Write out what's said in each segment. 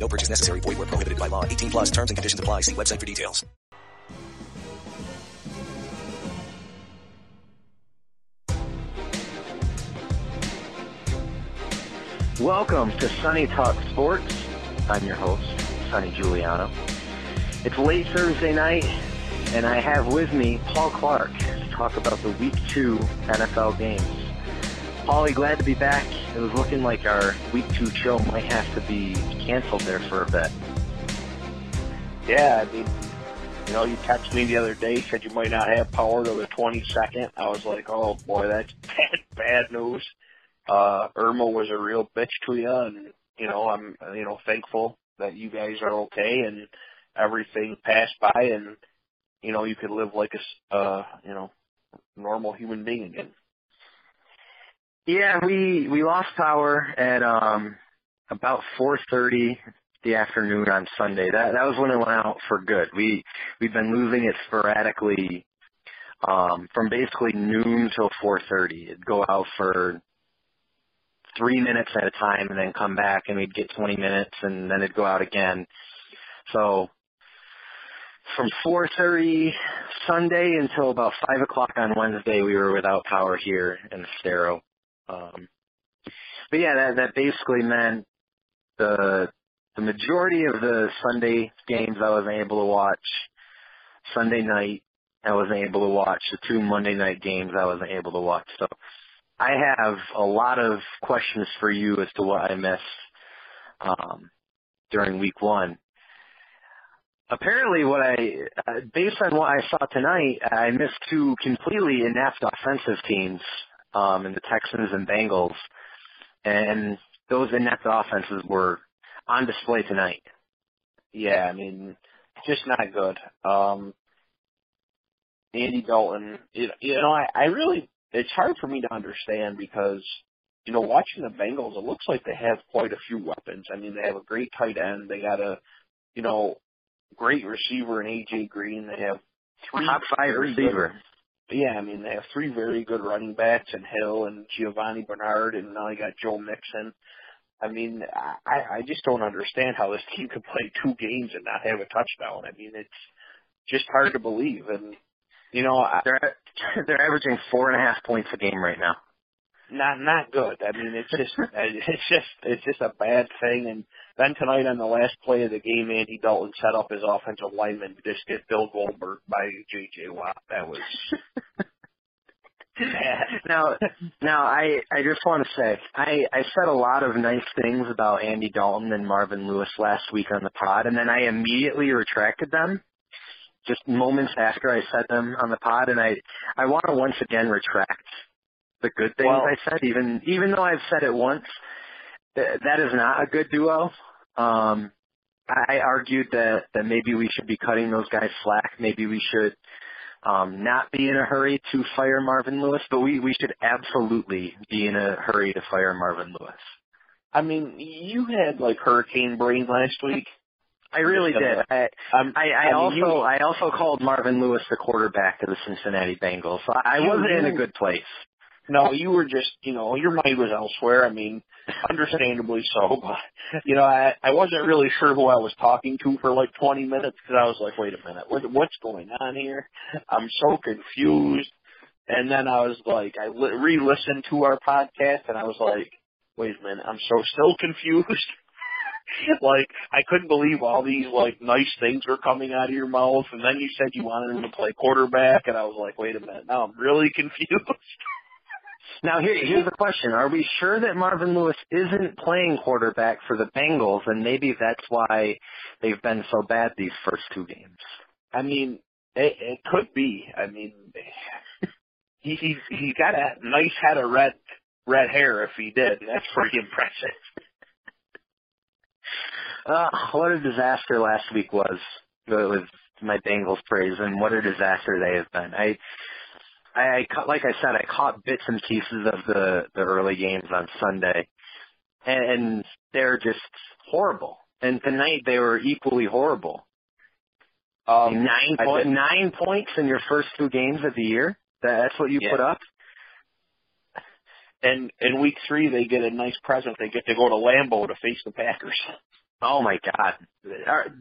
No purchase necessary. Void where prohibited by law. 18 plus terms and conditions apply. See website for details. Welcome to Sonny Talk Sports. I'm your host, Sonny Giuliano. It's late Thursday night, and I have with me Paul Clark to talk about the Week 2 NFL games. Paulie, glad to be back. It was looking like our Week 2 show might have to be canceled there for a bit. Yeah, I mean, you know, you texted me the other day, said you might not have power till the 22nd. I was like, oh boy, that's bad, bad news. Uh, Irma was a real bitch to you, and you know, I'm, you know, thankful that you guys are okay and everything passed by, and you know, you could live like a, uh, you know, normal human being again. Yeah, we we lost power at um about 4:30 the afternoon on Sunday. That that was when it went out for good. We we've been losing it sporadically um from basically noon till 4:30. It'd go out for 3 minutes at a time and then come back and we'd get 20 minutes and then it'd go out again. So from 4:30 Sunday until about 5 o'clock on Wednesday, we were without power here in Estero. Um, but yeah, that that basically meant the the majority of the Sunday games I wasn't able to watch. Sunday night I wasn't able to watch. The two Monday night games I wasn't able to watch. So I have a lot of questions for you as to what I missed um, during week one. Apparently, what I, uh, based on what I saw tonight, I missed two completely inept offensive teams um, in the Texans and Bengals, and those inept offenses were on display tonight. Yeah, I mean, just not good. Um, Andy Dalton, you know, you know, I, I really, it's hard for me to understand because, you know, watching the Bengals, it looks like they have quite a few weapons. I mean, they have a great tight end. They got a, you know, great receiver in AJ Green. They have three Top five receiver. Yeah, I mean, they have three very good running backs in Hill and Giovani Bernard, and now you got Joe Mixon. I mean, I, I just don't understand how this team could play two games and not have a touchdown. I mean, it's just hard to believe. And you know, I, They're they're averaging four and a half points a game right now. not not good. I mean, it's just it's just it's just a bad thing. And then tonight on the last play of the game, Andy Dalton set up his offensive lineman to just get Bill Goldberg by J.J. Watt. That was now, now I I just want to say I I said a lot of nice things about Andy Dalton and Marvin Lewis last week on the pod, and then I immediately retracted them. Just moments after I said them on the pod, and I I want to once again retract the good things Well- I said, even even though I've said it once. Th- that is not a good duo. Um, I I argued that that maybe we should be cutting those guys slack. Maybe we should um, not be in a hurry to fire Marvin Lewis, but we, we should absolutely be in a hurry to fire Marvin Lewis. I mean, you had like hurricane brain last week. I really did. I, I'm, I, I mean, also you- I also called Marvin Lewis the quarterback of the Cincinnati Bengals. So I wasn't in a good place. No, you were just, you know, your mind was elsewhere. I mean, understandably so. But, you know, I, I wasn't really sure who I was talking to for like 20 minutes because I was like, wait a minute, what, what's going on here? I'm so confused. And then I was like, I li- re-listened to our podcast and I was like, wait a minute, I'm so still confused. like, I couldn't believe all these like nice things were coming out of your mouth. And then you said you wanted him to play quarterback and I was like, wait a minute, now I'm really confused. Now here, here's the question: Are we sure that Marvin Lewis isn't playing quarterback for the Bengals, and maybe that's why they've been so bad these first two games? I mean, it, it could be. I mean, he he's he's got a nice head of red red hair. If he did, that's pretty impressive. Uh, what a disaster last week was with my Bengals praise and what a disaster they have been. I, I, I like I said, I caught bits and pieces of the the early games on Sunday, and, and they're just horrible. And tonight they were equally horrible. Um, nine point nine points in your first two games of the year. That's what you yeah. put up. And in week three, they get a nice present. They get to go to Lambeau to face the Packers. Oh my God!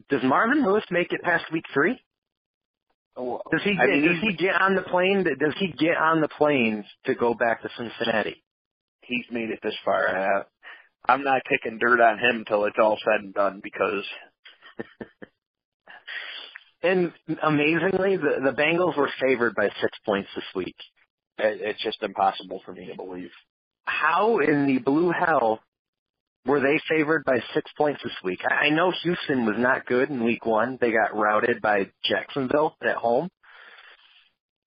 Does Marvin Lewis make it past week three? Does he? Get, I mean, does he get on the plane? Does he get on the plane to go back to Cincinnati? He's made it this far. Uh, I'm not kicking dirt on him until it's all said and done because. and amazingly, the the Bengals were favored by six points this week. It's just impossible for me to believe. How in the blue hell were they favored by six points this week? I know Houston was not good in week one. They got routed by Jacksonville at home.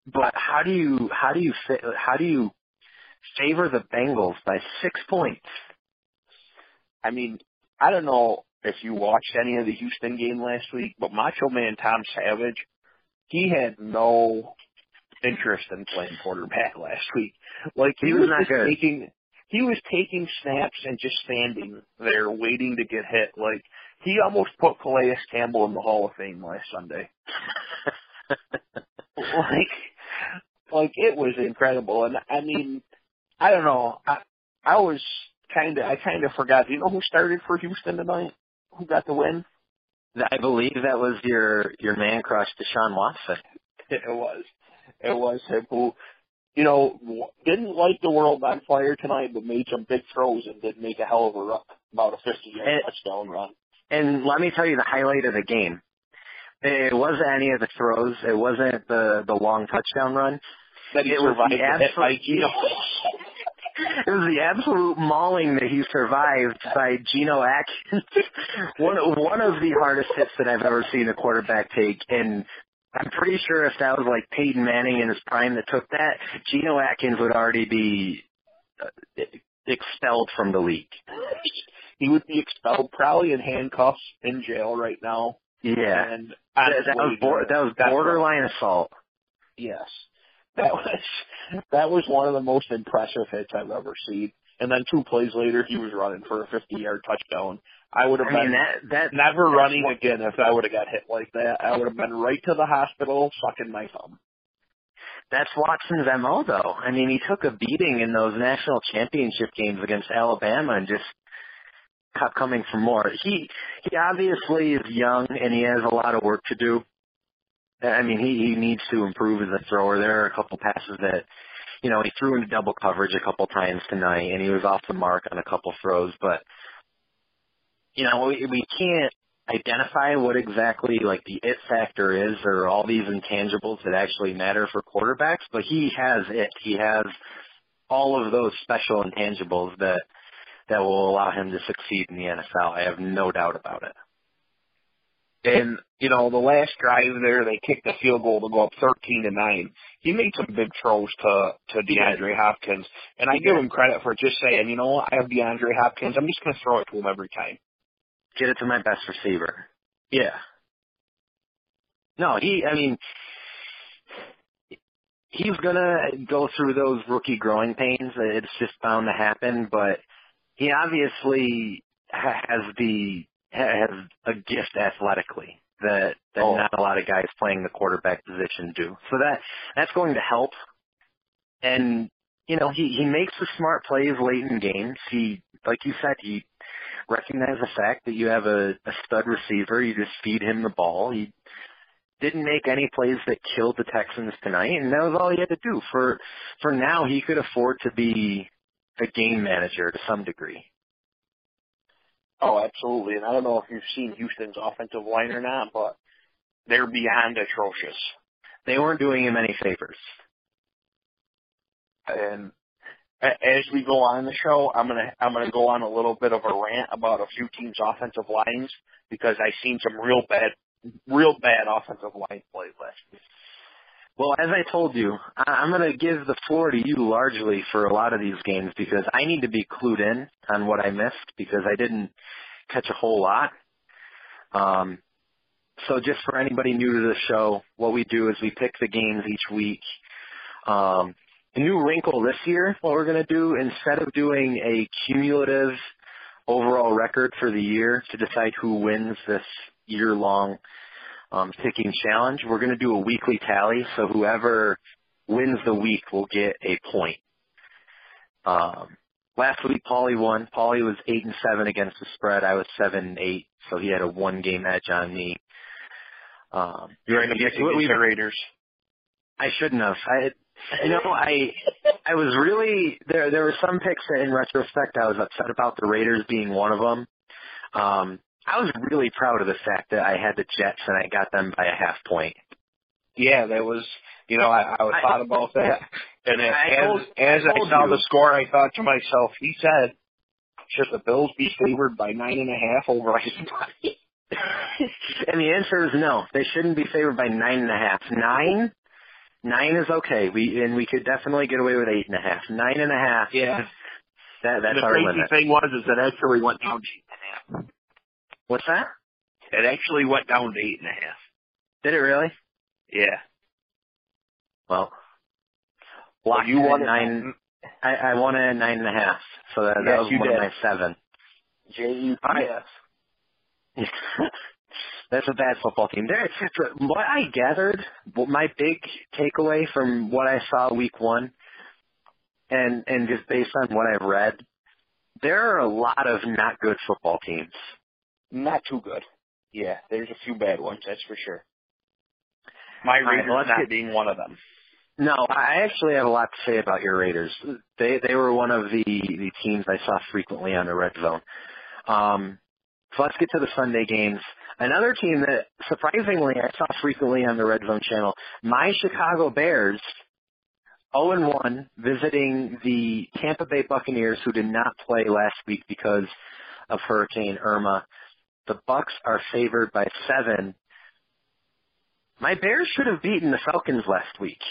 But how do you how do you how do you favor the Bengals by six points? I mean, I don't know if you watched any of the Houston game last week, but Macho Man Tom Savage, he had no interest in playing quarterback last week. Like he, he was, was not good. taking he was taking snaps and just standing there waiting to get hit. Like he almost put Calais Campbell in the Hall of Fame last Sunday. like like it was incredible and I mean I don't know. I I was kind of I kind of forgot. Do you know who started for Houston tonight? Who got the win? I believe that was your your man crush, Deshaun Watson. It was. It was him who, you know, didn't light the world on fire tonight, but made some big throws and did make a hell of a run, about a 50-yard touchdown run. And let me tell you the highlight of the game. It wasn't any of the throws. It wasn't the the long touchdown run. That he it survived was the absolute, it was the absolute mauling that he survived by Geno Atkins. one one of the hardest hits that I've ever seen a quarterback take, and I'm pretty sure if that was like Peyton Manning in his prime that took that, Geno Atkins would already be uh, expelled from the league. he would be expelled, probably in handcuffs, in jail right now. Yeah, and that, that was bo- that was borderline assault. Yes, that was that was one of the most impressive hits I've ever seen. And then two plays later, he was running for a 50-yard touchdown. I would have I been mean, that, that, never running what, again if I would have got hit like that. I would have been right to the hospital sucking my thumb. That's Watson's MO though. I mean, he took a beating in those national championship games against Alabama and just kept coming for more. He he obviously is young and he has a lot of work to do. I mean, he he needs to improve as a thrower. There are a couple passes that you know, he threw into double coverage a couple times tonight and he was off the mark on a couple throws, but you know, we, we can't identify what exactly like the it factor is or all these intangibles that actually matter for quarterbacks, but he has it. He has all of those special intangibles that that will allow him to succeed in the NFL. I have no doubt about it. And you know, the last drive there, they kicked the field goal to go up thirteen to nine. He made some big throws to to DeAndre Hopkins, and I give him credit for just saying, you know, I have DeAndre Hopkins. Mm-hmm. I'm just going to throw it to him every time get it to my best receiver. Yeah. No, he, I mean, he's gonna go through those rookie growing pains. It's just bound to happen, but he obviously has the, has a gift athletically that, that oh. not a lot of guys playing the quarterback position do. So that, that's going to help. And, you know, he, he makes the smart plays late in games. He, like you said, he recognize the fact that you have a, a stud receiver. You just feed him the ball. He didn't make any plays that killed the Texans tonight, and that was all he had to do. For for now, he could afford to be a game manager to some degree. Oh, absolutely. And I don't know if you've seen Houston's offensive line or not, but they're beyond atrocious. They weren't doing him any favors. And as we go on the show, I'm gonna I'm gonna go on a little bit of a rant about a few teams' offensive lines because I've seen some real bad, real bad offensive line play last. Well, as I told you, I'm going to give the floor to you largely for a lot of these games because I need to be clued in on what I missed because I didn't catch a whole lot. Um, so just for anybody new to the show, what we do is we pick the games each week. Um, a new wrinkle this year, what we're going to do, instead of doing a cumulative overall record for the year to decide who wins this year-long um, picking challenge, we're going to do a weekly tally. So whoever wins the week will get a point. Um, last week, Paulie won. Paulie was eight and seven against the spread. I was seven and eight, so he had a one-game edge on me. Um, You're get the Raiders. I shouldn't have. I, you know, I, I was really there. There were some picks that, in retrospect, I was upset about the Raiders being one of them. Um, I was really proud of the fact that I had the Jets and I got them by a half point. Yeah, that was. You know, I, I thought about that, and as I told, as I, told saw you. the score, I thought to myself, he said, "Should the Bills be favored by nine and a half over everybody?" and the answer is no. They shouldn't be favored by nine and a half. Nine, nine is okay. We and we could definitely get away with eight and a half. Nine and a half. Yeah. That that's the our crazy limit. thing was is it actually went down to eight and a half. What's that? It actually went down to eight and a half. Did it really? Yeah. Well, Well, you won nine. I, I at nine and a half. So that, that was one did. of my seven. J E P S. That's a bad football team. There, what I gathered, my big takeaway from what I saw week one, and and just based on what I've read, there are a lot of not good football teams. Not too good. Yeah, there's a few bad ones, that's for sure. My right, Raiders let's not get- being one of them. No, I actually have a lot to say about your Raiders. They they were one of the the teams I saw frequently on the red zone. Um, so let's get to the Sunday games. Another team that surprisingly I saw frequently on the red zone channel, my Chicago Bears, 0 and 1, visiting the Tampa Bay Buccaneers, who did not play last week because of Hurricane Irma. The Bucs are favored by seven. My Bears should have beaten the Falcons last week.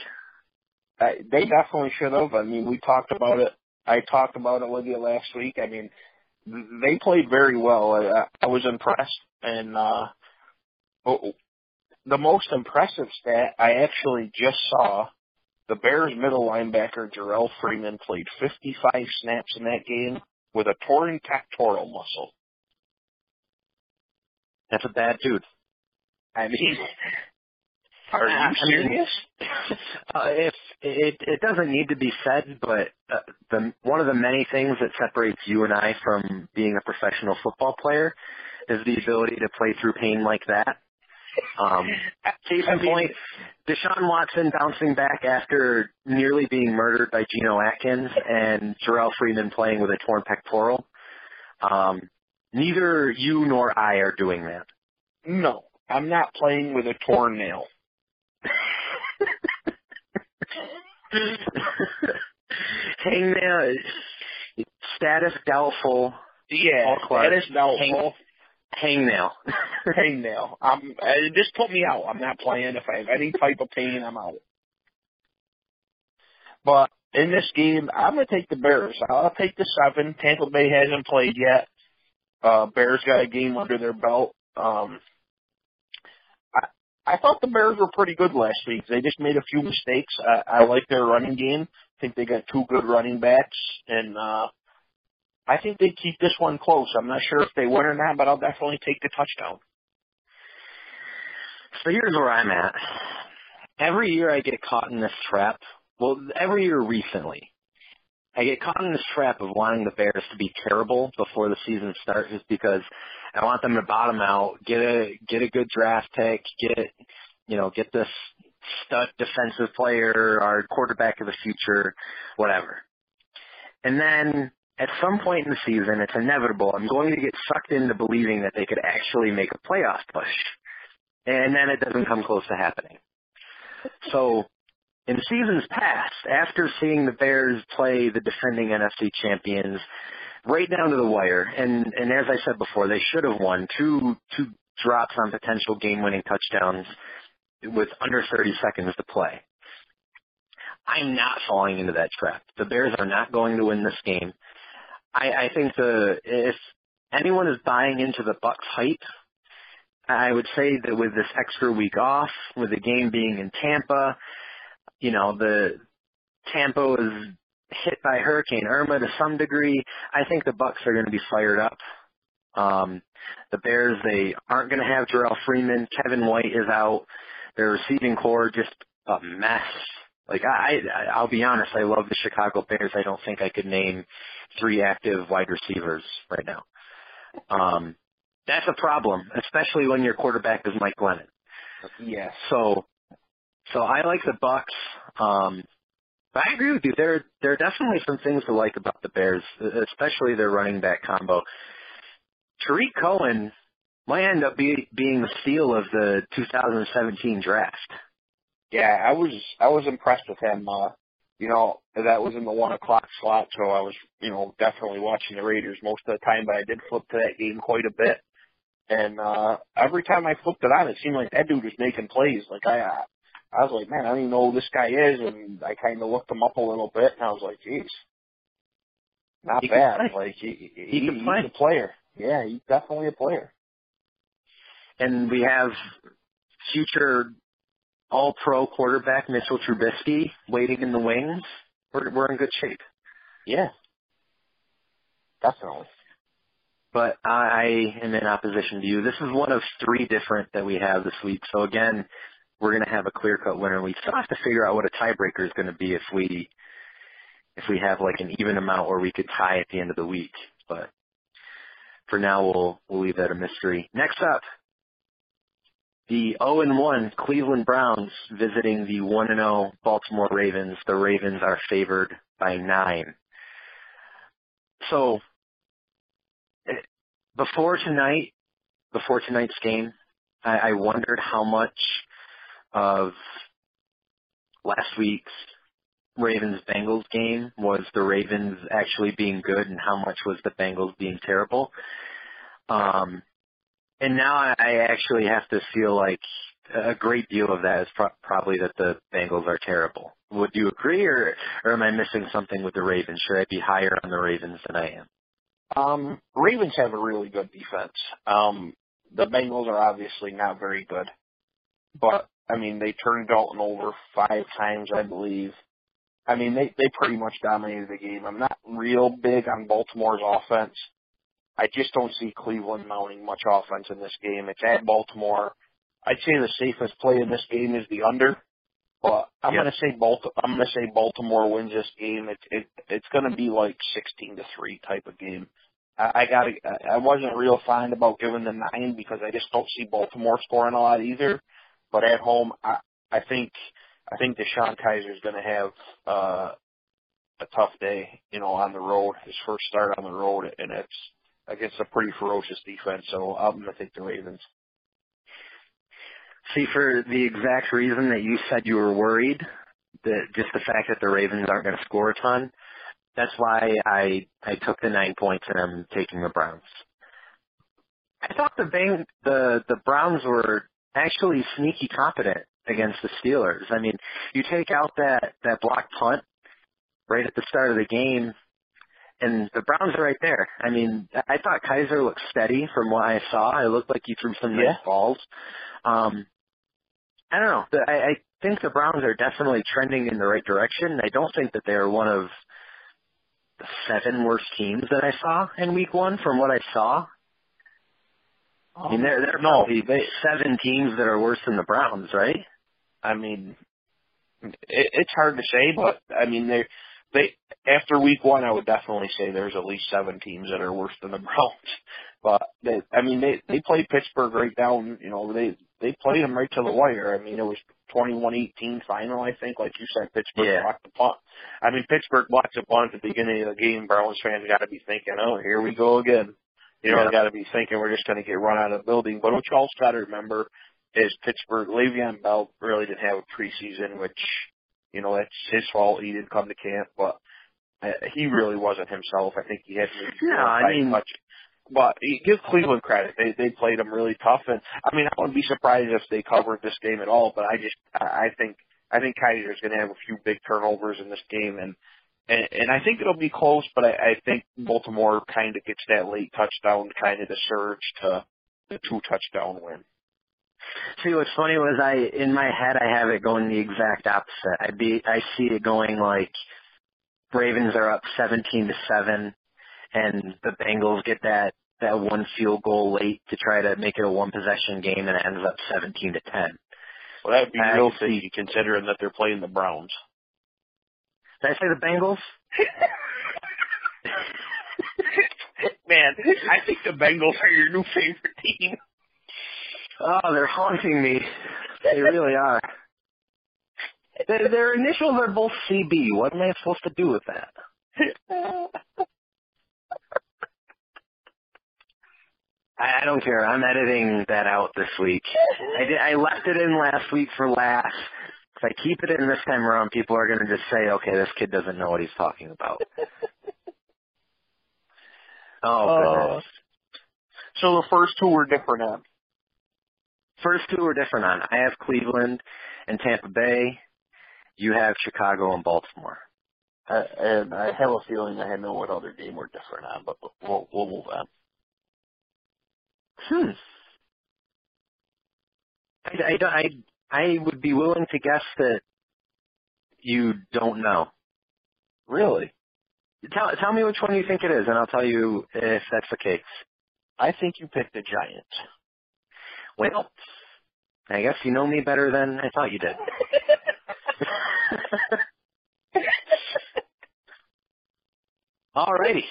They definitely should have. I mean, we talked about it. I talked about it with last week. I mean, they played very well. I, I was impressed, and uh, oh, the most impressive stat I actually just saw: the Bears' middle linebacker Jerrell Freeman played 55 snaps in that game with a torn pectoral muscle. That's a bad dude. I mean, are you I mean, serious? Uh, if it it doesn't need to be said, but uh, the one of the many things that separates you and I from being a professional football player is the ability to play through pain like that. Um, case in point, Deshaun Watson bouncing back after nearly being murdered by Geno Atkins, and Jerrell Freeman playing with a torn pectoral. Um, neither you nor I are doing that. No, I'm not playing with a torn nail. Hangnail status doubtful. Yeah, All close. that is doubtful. Hangnail. Hangnail. I'm. Uh, just put me out. I'm not playing. If I have any type of pain, I'm out. But in this game, I'm gonna take the Bears. I'll take the seven. Tampa Bay hasn't played yet. Uh, Bears got a game under their belt. Um, I thought the Bears were pretty good last week. They just made a few mistakes. I, I like their running game. I think they got two good running backs, and uh, I think they keep this one close. I'm not sure if they win or not, but I'll definitely take the touchdown. So here's where I'm at. Every year I get caught in this trap. Well, every year recently, I get caught in this trap of wanting the Bears to be terrible before the season starts, just because I want them to bottom out, get a get a good draft pick, get you know get this stud defensive player, our quarterback of the future, whatever. And then at some point in the season, it's inevitable. I'm going to get sucked into believing that they could actually make a playoff push and then it doesn't come close to happening. So, in seasons past, after seeing the Bears play the defending NFC champions right down to the wire, and and as I said before, they should have won two two drops on potential game-winning touchdowns with under 30 seconds to play. I'm not falling into that trap. The Bears are not going to win this game. I, I think the if anyone is buying into the Bucs hype, I would say that with this extra week off, with the game being in Tampa, you know, the Tampa was hit by Hurricane Irma to some degree. I think the Bucs are going to be fired up. Um, the Bears, they aren't going to have Jerrell Freeman. Kevin White is out. Their receiving core just a mess. Like I, I, I'll be honest, I love the Chicago Bears. I don't think I could name three active wide receivers right now. Um, that's a problem, especially when your quarterback is Mike Glennon. Yes. So, so I like the Bucs. Um, but I agree with you. There, there are definitely some things to like about the Bears, especially their running back combo. Tarik Cohen might end up be, being the steal of the 2017 draft. Yeah, I was I was impressed with him. Uh, you know, that was in the one o'clock slot, so I was, you know, definitely watching the Raiders most of the time, but I did flip to that game quite a bit. And uh every time I flipped it on it seemed like that dude was making plays. Like I I was like, man, I don't even know who this guy is and I kinda looked him up a little bit and I was like, geez. Not he bad. Like he, he, he can he's play. a player. Yeah, he's definitely a player. And we have future all pro quarterback Mitchell Trubisky waiting in the wings. We're we're in good shape. Yeah. Definitely. But I am in opposition to you. This is one of three different that we have this week. So again, we're going to have a clear cut winner. We still have to figure out what a tiebreaker is going to be if we if we have like an even amount where we could tie at the end of the week. But for now, we'll we'll leave that a mystery. Next up, the 0 and 1 Cleveland Browns visiting the 1 and 0 Baltimore Ravens. The Ravens are favored by nine. So before tonight, before tonight's game, I, I wondered how much of last week's Ravens Bengals game was the Ravens actually being good and how much was the Bengals being terrible. Um, and now I, actually have to feel like a great deal of that is pro- probably that the Bengals are terrible. Would you agree, or, or am I missing something with the Ravens? Should I be higher on the Ravens than I am? Um, Ravens have a really good defense. Um, the Bengals are obviously not very good, but I mean they turned Dalton over five times, I believe. I mean they they pretty much dominated the game. I'm not real big on Baltimore's offense. I just don't see Cleveland mounting much offense in this game. It's at Baltimore. I'd say the safest play in this game is the under. But I'm Yep. gonna say Baltimore. I'm gonna say Baltimore wins this game. It's it, it's gonna be like 16 to three type of game. I, I got I wasn't real fine about giving the nine because I just don't see Baltimore scoring a lot either. But at home, I I think I think DeShone Kizer is gonna have uh a tough day, you know, on the road. His first start on the road, and it's against a pretty ferocious defense. So I'm gonna take the Ravens. See, for the exact reason that you said you were worried, that just the fact that the Ravens aren't going to score a ton, that's why I I took the nine points and I'm taking the Browns. I thought the Bang, the the Browns were actually sneaky competent against the Steelers. I mean, you take out that that block punt right at the start of the game, and the Browns are right there. I mean, I thought Kizer looked steady from what I saw. It looked like he threw some nice Yeah. balls. Um, I don't know. I, I think the Browns are definitely trending in the right direction. I don't think that they're one of the seven worst teams that I saw in Week One. From what I saw, Oh, I mean, there there are no, probably seven teams that are worse than the Browns, right? I mean, it, it's hard to say, but I mean, they they after week one, I would definitely say there's at least seven teams that are worse than the Browns. But they, I mean, they they played Pittsburgh right down. You know, they they played them right to the wire. I mean, it was 21-18 final, I think. Like you said, Pittsburgh Yeah. blocked the punt. I mean, Pittsburgh blocks a punt at the beginning of the game. Browns fans got to be thinking, oh, here we go again. You know, Yeah. they got to be thinking we're just going to get run out of the building. But what you also got to remember is Pittsburgh, Le'Veon Bell really didn't have a preseason, which, you know, that's his fault. He didn't come to camp, but uh, he really wasn't himself. I think he had maybe No, I mean- touch- But give Cleveland credit. They they played him really tough, and I mean, I wouldn't be surprised if they covered this game at all. But I just I think I think Kizer's going to have a few big turnovers in this game, and and, and I think it'll be close. But I, I think Baltimore kind of gets that late touchdown, kind of the surge to the two touchdown win. See, what's funny was I in my head I have it going the exact opposite. I be I see it going like Ravens are up seventeen to seven, and the Bengals get that that one field goal late to try to make it a one possession game, and it ends up seventeen to ten. Well, that'd be real see. considering that they're playing the Browns. Did I say the Bengals? Man, I think the Bengals are your new favorite team. Oh, they're haunting me. They really are. Their, their initials are both CB. What am I supposed to do with that? I, I don't care. I'm editing that out this week. I did. I left it in last week for last. If I keep it in this time around, people are going to just say, "Okay, this kid doesn't know what he's talking about." Oh, goodness. so the first two were different on. First two were different on. I have Cleveland and Tampa Bay. You have Chicago and Baltimore. Uh, and I have a feeling I know what other game we're different on, but we'll, we'll move on. Hmm. I, I, don't- I, I would be willing to guess that you don't know. Really? Tell, tell me which one you think it is, and I'll tell you if that's the case. I think you picked the Giants. Well, I guess you know me better than I thought you did. Alrighty.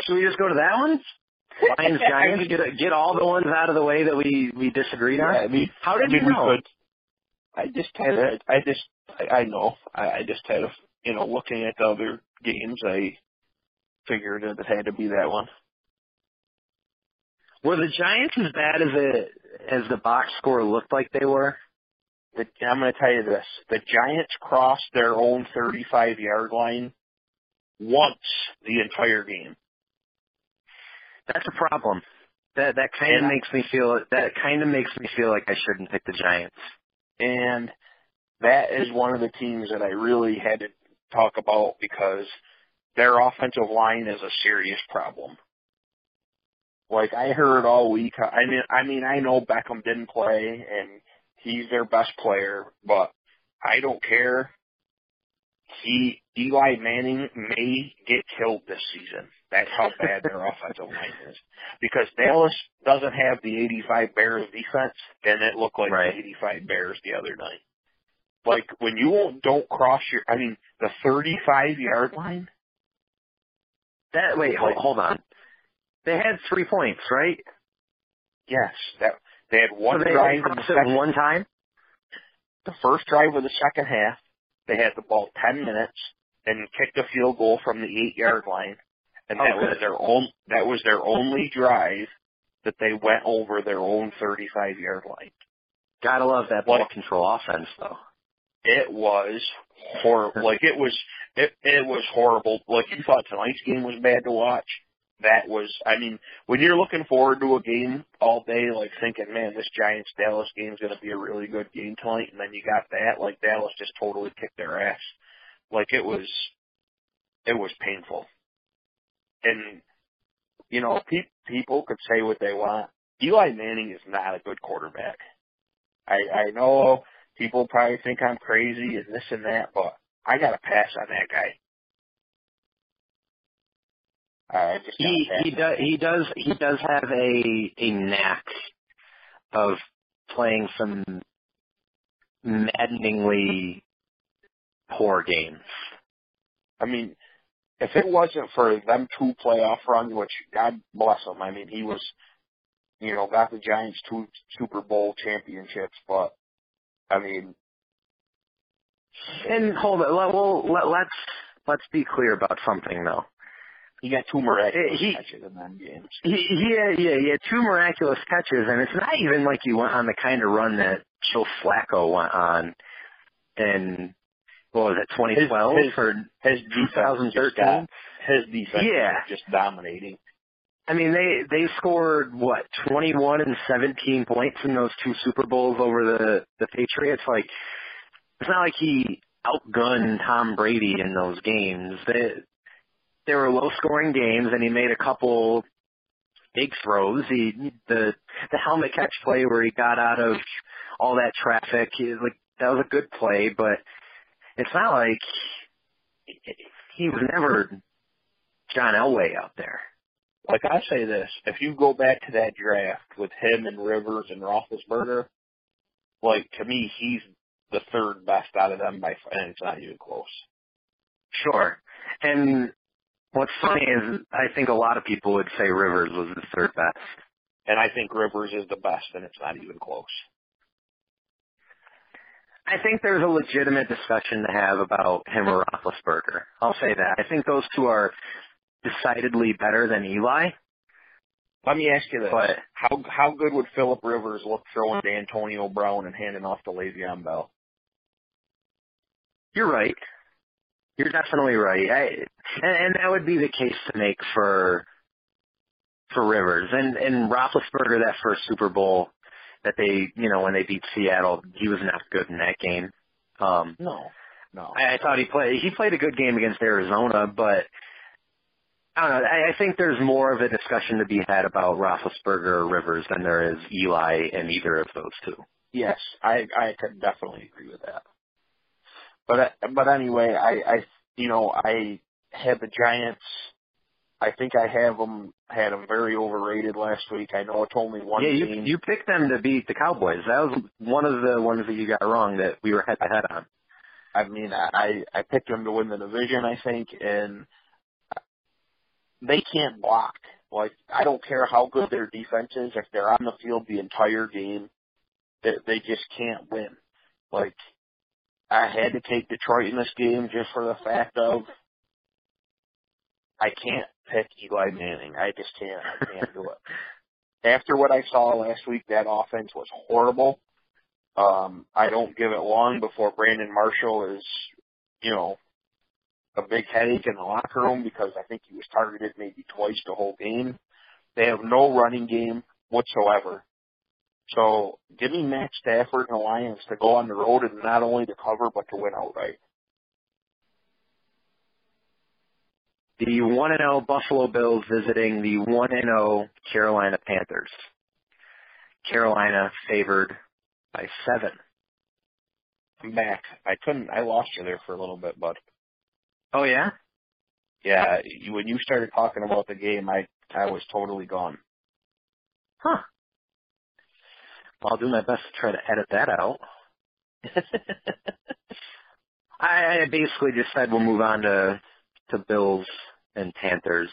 Should we just go to that one? Lions Giants. Get get all the ones out of the way that we we disagreed on. Yeah, I mean, How did I mean, you know? we could. I just had a, I just, I, I know. I, I just had a, you know, looking at the other games, I figured it had to be that one. Were the Giants as bad as it as the box score looked like they were? The, I'm going to tell you this: the Giants crossed their own 35 yard line once the entire game. That's a problem. That that kind of makes me feel that kind of makes me feel like I shouldn't pick the Giants. And that is one of the teams that I really had to talk about because their offensive line is a serious problem. Like I heard all week. I mean, I mean, I know Beckham didn't play and he's their best player, but I don't care. He Eli Manning may get killed this season. That's how bad their offensive line is. Because Dallas doesn't have the 85 Bears defense, and it looked like Right. the 85 Bears the other night. Like when you don't cross your, I mean, the 35 yard line. That wait, hold, hold on. They had three points, right? Yes, that they had one so they drive in the second. one time. the first drive of the second half, they had the ball 10 minutes and kicked a field goal from the eight yard line. And Oh, that was their own, that was their only drive that they went over their own 35 yard line. Gotta love that ball What? control offense, though. It was horrible. Like it was, it, it was horrible. Like you thought tonight's game was bad to watch. That was, I mean, when you're looking forward to a game all day, like thinking, man, this Giants Dallas game is going to be a really good game tonight, and then you got that, like Dallas just totally kicked their ass. Like it was, it was painful. And, you know, pe- people could say what they want. Eli Manning is not a good quarterback. I, I know people probably think I'm crazy and this and that, but I got to pass on that guy. I He he does he does he does have a a knack of playing some maddeningly poor games. I mean, if it wasn't for them two playoff runs, which God bless him, I mean, he was, you know, got the Giants two Super Bowl championships, but I mean, And hold on, let, well, let, let's let's be clear about something though. he got two miraculous He- catches in them games. He, yeah, he had two miraculous catches, and it's not even like he went on the kind of run that Joe Flacco went on in what was it, 2012 His- his- or His 2013? got, his defense Yeah. just dominating. I mean, they they scored what 21 and 17 points in those two Super Bowls over the the Patriots. Like, it's not like he outgunned Tom Brady in those games. They they were low scoring games, and he made a couple big throws. He the the helmet catch play where he got out of all that traffic. He, like that was a good play, but it's not like he was never John Elway out there. Like I say this, if you go back to that draft with him and Rivers and Roethlisberger, like to me, he's the third best out of them by, and it's not even close. Sure. And what's funny is I think a lot of people would say Rivers was the third best. And I think Rivers is the best, and it's not even close. I think there's a legitimate discussion to have about him or Roethlisberger. I'll say that. I think those two are decidedly better than Eli. Let me ask you this: But How how good would Philip Rivers look throwing to Antonio Brown and handing off to Le'Veon Bell? you're right. You're definitely right. I, and, and that would be the case to make for for Rivers and and Roethlisberger that first Super Bowl that they you know when they beat Seattle he was not good in that game. Um, No, no. I, I thought he played he played a good game against Arizona, but I don't know. I, I think there's more of a discussion to be had about Roethlisberger or Rivers than there is Eli and either of those two. Yes, I I could definitely agree with that. But but anyway, I I you know I had the Giants. I think I have them had them very overrated last week. I know it's only one yeah, you game. you picked them to beat the Cowboys. That was one of the ones that you got wrong that we were head to head on. I mean, I I picked them to win the division. I think, and they can't block. Like I don't care how good their defense is. If they're on the field the entire game, they they just can't win. Like I had to take Detroit in this game just for the fact of I can't pick Eli Manning. I just can't. I can't do it. After what I saw last week, that offense was horrible. Um, I don't give it long before Brandon Marshall is, you know, a big headache in the locker room because I think he was targeted maybe twice the whole game. They have no running game whatsoever. So give me Matt Stafford and the Lions to go on the road and not only to cover but to win outright. The one and zero Buffalo Bills visiting the one and zero Carolina Panthers. Carolina favored by seven. I'm back. I couldn't. I lost you there for a little bit, but Oh yeah. yeah, you, when you started talking about the game, I I was totally gone. Huh. I'll do my best to try to edit that out. I, I basically just said we'll move on to to Bills and Panthers.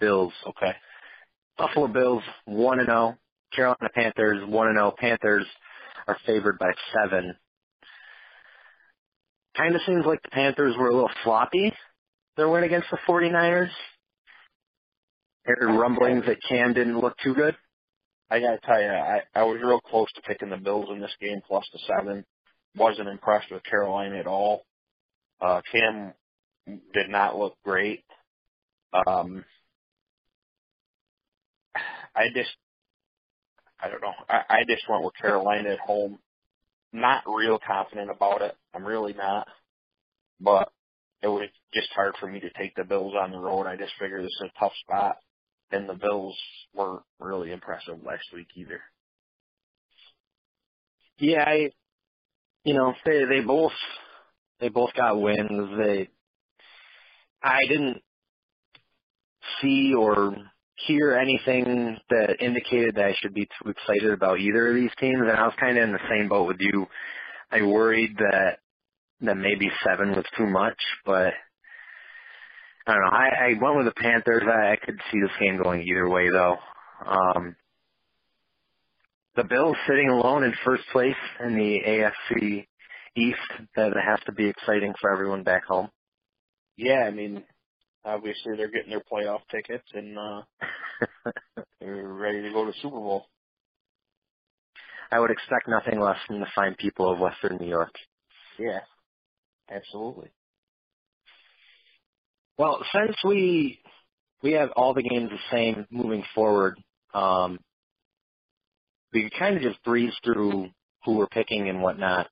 Bills, Okay. Buffalo Bills one and zero. Carolina Panthers one and zero. Panthers are favored by seven. Kind of seems like the Panthers were a little floppy. Their win against the 49ers. There are rumblings that Cam didn't look too good. I gotta tell you, I I was real close to picking the Bills in this game plus the seven. Wasn't impressed with Carolina at all. Uh, Cam did not look great. Um, I just, I don't know. I, I just went with Carolina at home. Not real confident about it. I'm really not. But it was just hard for me to take the Bills on the road. I just figured this is a tough spot. And the Bills weren't really impressive last week either. Yeah, I, you know, they they both they both got wins. They, I didn't see or hear anything that indicated that I should be too excited about either of these teams, and I was kind of in the same boat with you. I worried that that maybe seven was too much, but I don't know. I, I went with the Panthers. I, I could see this game going either way, though. Um, the Bills sitting alone in first place in the AFC East. That has to be exciting for everyone back home. Yeah, I mean, obviously they're getting their playoff tickets and uh they're ready to go to Super Bowl. I would expect nothing less from the fine people of Western New York. Yeah. Absolutely. Well, since we we have all the games the same moving forward, um, we kind of just breeze through who we're picking and whatnot.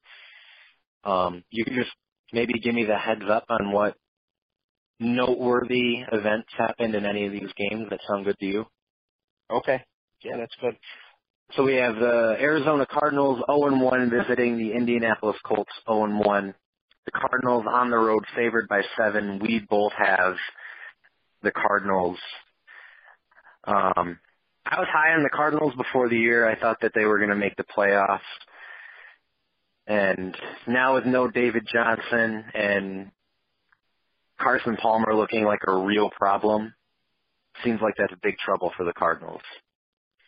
Um, you can just maybe give me the heads up on what noteworthy events happened in any of these games that sound good to you. Okay. Yeah, that's good. So we have the Arizona Cardinals 0-1 visiting the Indianapolis Colts 0-1. The Cardinals on the road favored by seven. We both have the Cardinals. Um, I was high on the Cardinals before the year. I thought that they were going to make the playoffs. And now with no David Johnson and Carson Palmer looking like a real problem, seems like that's a big trouble for the Cardinals.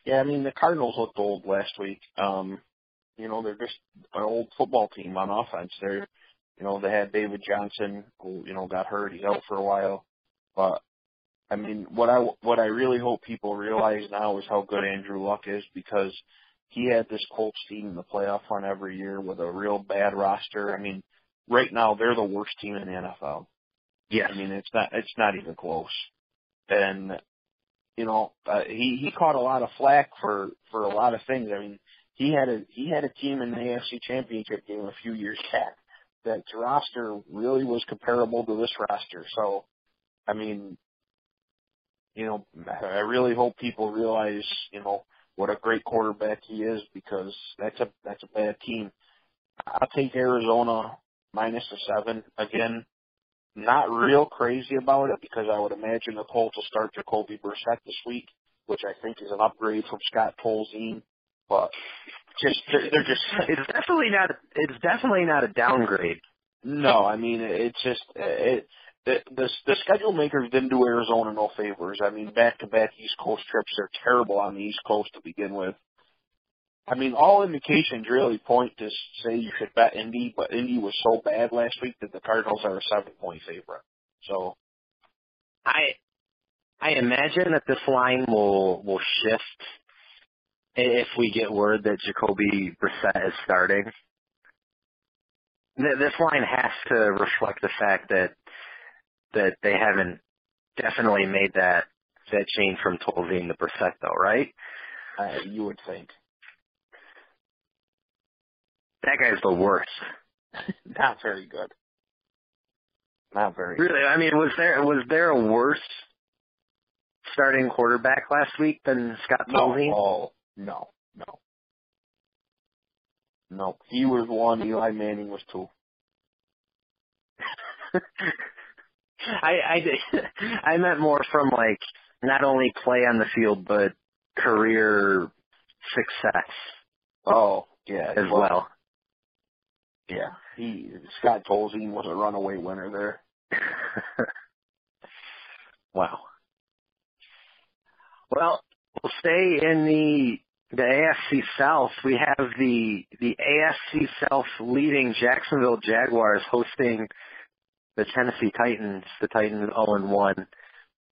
Yeah, I mean the Cardinals looked old last week. Um, you know, they're just an old football team on offense. They're you know, they had David Johnson who, you know, got hurt, he's out for a while. But I mean, what I what I really hope people realize now is how good Andrew Luck is because he had this Colts team in the playoff run every year with a real bad roster. I mean, right now they're the worst team in the NFL. Yes. I mean, it's not it's not even close. And you know, uh, he he caught a lot of flack for for a lot of things. I mean, he had a he had a team in the AFC Championship game a few years back that roster really was comparable to this roster. So, I mean, you know, I really hope people realize, you know, what a great quarterback he is because that's a that's a bad team. I'll take Arizona minus a seven again. Not real crazy about it because I would imagine the Colts will start Jacoby Brissett this week, which I think is an upgrade from Scott Tolzien. But just they're, just it's definitely not it's definitely not a downgrade. No, I mean it's just it the, the the schedule makers didn't do Arizona no favors. I mean, back to back East Coast trips they're terrible on the East Coast to begin with. I mean, all indications really point to say you should bet Indy, but Indy was so bad last week that the Cardinals are a seven point favorite. So, I I imagine that this line will will shift if we get word that Jacoby Brissett is starting. This line has to reflect the fact that that they haven't definitely made that that change from Tolzien to Brissett, though, right? Uh, you would think. That guy's the worst. Not very good. Not very. Really, I mean, was there was there a worse starting quarterback last week than Scott Tolzien? No, oh, no, no, no. He was one. Eli Manning was two. I I I meant more from like not only play on the field but career success. Oh yeah, as well. well. Yeah, he Scott Tolzien was a runaway winner there. wow. Well, we'll stay in the the AFC South. We have the the AFC South leading Jacksonville Jaguars hosting the Tennessee Titans. The Titans 0 and 1,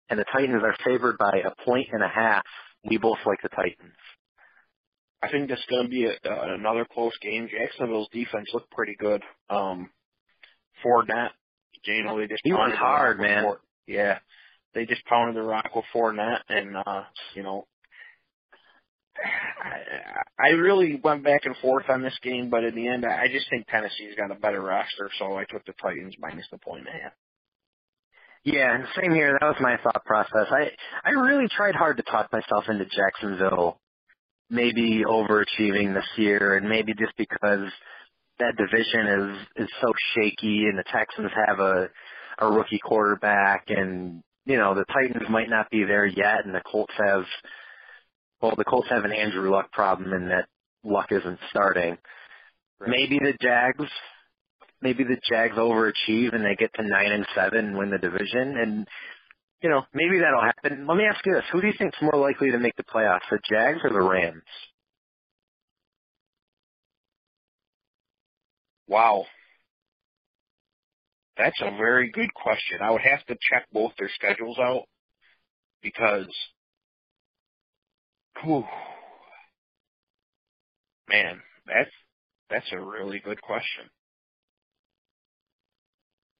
and the Titans are favored by a point and a half. We both like the Titans. I think that's going to be a, uh, another close game. Jacksonville's defense looked pretty good. Um, Fournette, you know, they just he went hard, man. Yeah, they just pounded the rock with Fournette, and uh, you know, I, I really went back and forth on this game, but in the end, I just think Tennessee's got a better roster, so I took the Titans minus the point and a half. Yeah, same here. That was my thought process. I I really tried hard to talk myself into Jacksonville maybe overachieving this year, and maybe just because that division is is so shaky, and the Texans have a a rookie quarterback, and you know the Titans might not be there yet, and the Colts have well the Colts have an Andrew Luck problem in that Luck isn't starting. Right. Maybe the Jags maybe the Jags overachieve and they get to nine and seven and win the division and you know, maybe that'll happen. Let me ask you this. Who do you think's more likely to make the playoffs, the Jags or the Rams? Wow. That's a very good question. I would have to check both their schedules out because whew, man, that's that's a really good question.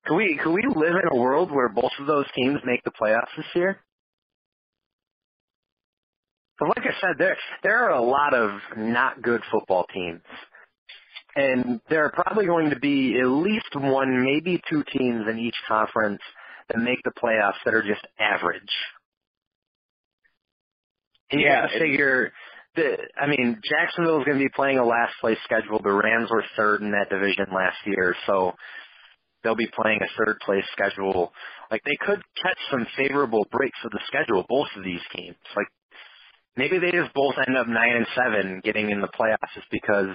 Can we can we live in a world where both of those teams make the playoffs this year? But like I said, there there are a lot of not good football teams. And there are probably going to be at least one, maybe two teams in each conference that make the playoffs that are just average. And you Yeah, gotta figure the I mean, Jacksonville is gonna be playing a last place schedule. The Rams were third in that division last year, so they'll be playing a third place schedule. Like they could catch some favorable breaks of the schedule, both of these teams. Like maybe they just both end up nine and seven getting in the playoffs just because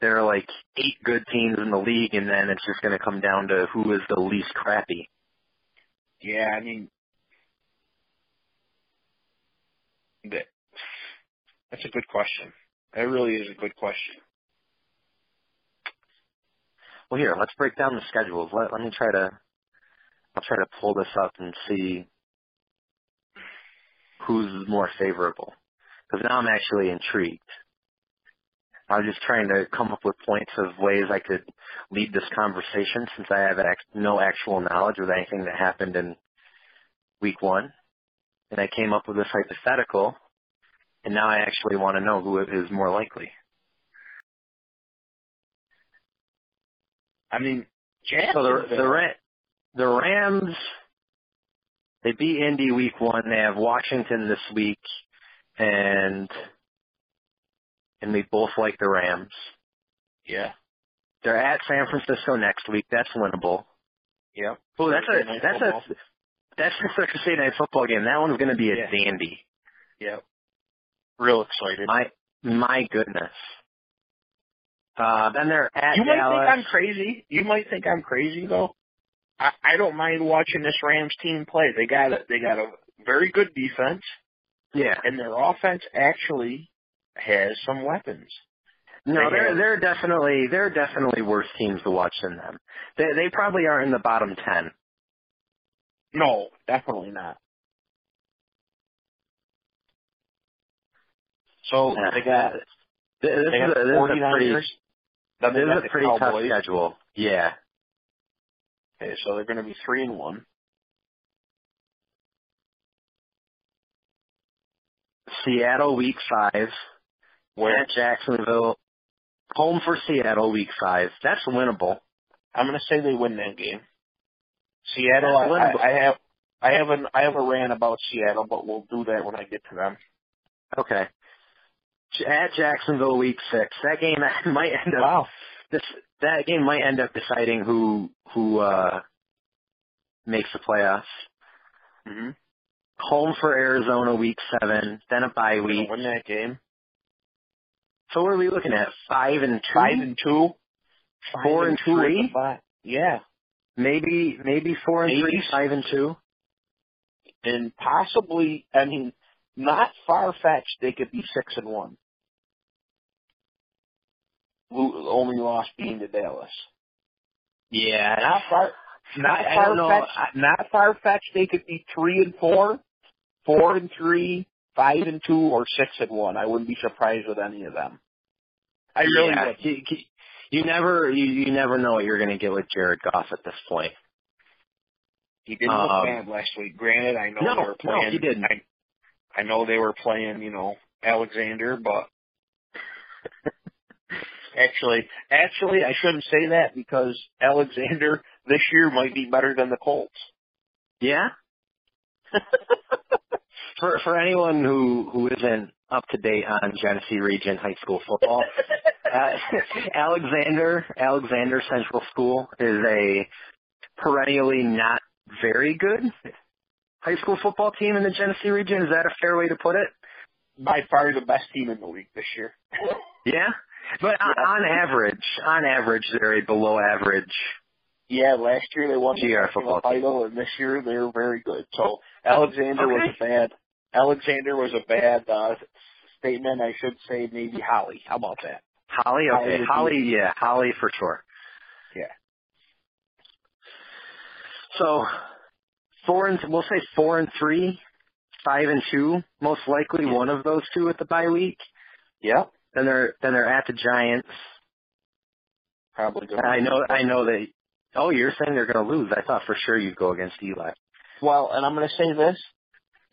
there are like eight good teams in the league and then it's just gonna come down to who is the least crappy. Yeah, I mean, that's a good question. That really is a good question. Well, here, let's break down the schedules. Let, let me try to, I'll try to pull this up and see who's more favorable. Because now I'm actually intrigued. I was just trying to come up with points of ways I could lead this conversation since I have no actual knowledge of anything that happened in week one. And I came up with this hypothetical, and now I actually want to know who is more likely. I mean, So the the, the Rams, they beat Indy week one. They have Washington this week, and and we both like the Rams. yeah, They're at San Francisco next week. That's winnable. yep. Oh, that's a Thursday that's football. a that's a Thursday night football game. That one's going to be a Yeah. dandy. Yep. Real excited. My my goodness. Uh, then they're at you might Dallas. think I'm crazy. You might think I'm crazy though. I, I don't mind watching this Rams team play. They got a, they got a very good defense, yeah. and their offense actually has some weapons. No, They they're have- they're definitely they're definitely worse teams to watch than them. They they probably are in the bottom ten. No, definitely not. So Yeah. they got This, they is a, this is a pretty 49ers. Then this is a pretty tough schedule. Yeah. Okay, so they're going to be three and one. Seattle week five. Where At Jacksonville. Home for Seattle week five. That's winnable. I'm going to say they win that game. Seattle, I. I, I have, I have an, I have a rant about Seattle, but we'll do that when I get to them. Okay. At Jacksonville week six. That game might end up Wow. this that game might end up deciding who who uh makes the playoffs. Mm-hmm. Home for Arizona week seven, then a bye week. win that game. So what are we looking at? Five and two? Five and two. Five Four and two is three? Yeah, maybe maybe four and Maybe. three, five and two. and possibly, I mean, not far fetched. They could be six and one. Only loss being to Dallas. Yeah. Not far, not far fetched. Not far fetched. They could be three and four, four and three, five and two, or six and one. I wouldn't be surprised with any of them. I really yeah. would. You, you never you, you never know what you're going to get with Jared Goff at this point. He didn't look Um, bad last week. Granted, I know no, they were no, he didn't. I, I know they were playing, you know, Alexander, but actually, actually, I shouldn't say that because Alexander this year might be better than the Colts. Yeah. for for anyone who who isn't up to date on Genesee Region High School football, uh, Alexander Alexander Central School is a perennially not very good high school football team in the Genesee region. Is that a fair way to put it? By far the best team in the league this year. Yeah. But on, on average, on average, they're a below average. Yeah, last year they won the GR football team. title, and this year they're very good. So Alexander was a bad. Alexander was a bad uh, statement. I should say maybe Holley. How about that? Holley, Holley okay, be- Holley, yeah, Holley for sure. Yeah. So four and we'll say four and three, five and two, most likely one of those two at the bye week. Yeah. Then they're then they're at the Giants. Probably good. I know I know that. Oh, you're saying they're going to lose? I thought for sure you'd go against Eli. Well, and I'm going to say this.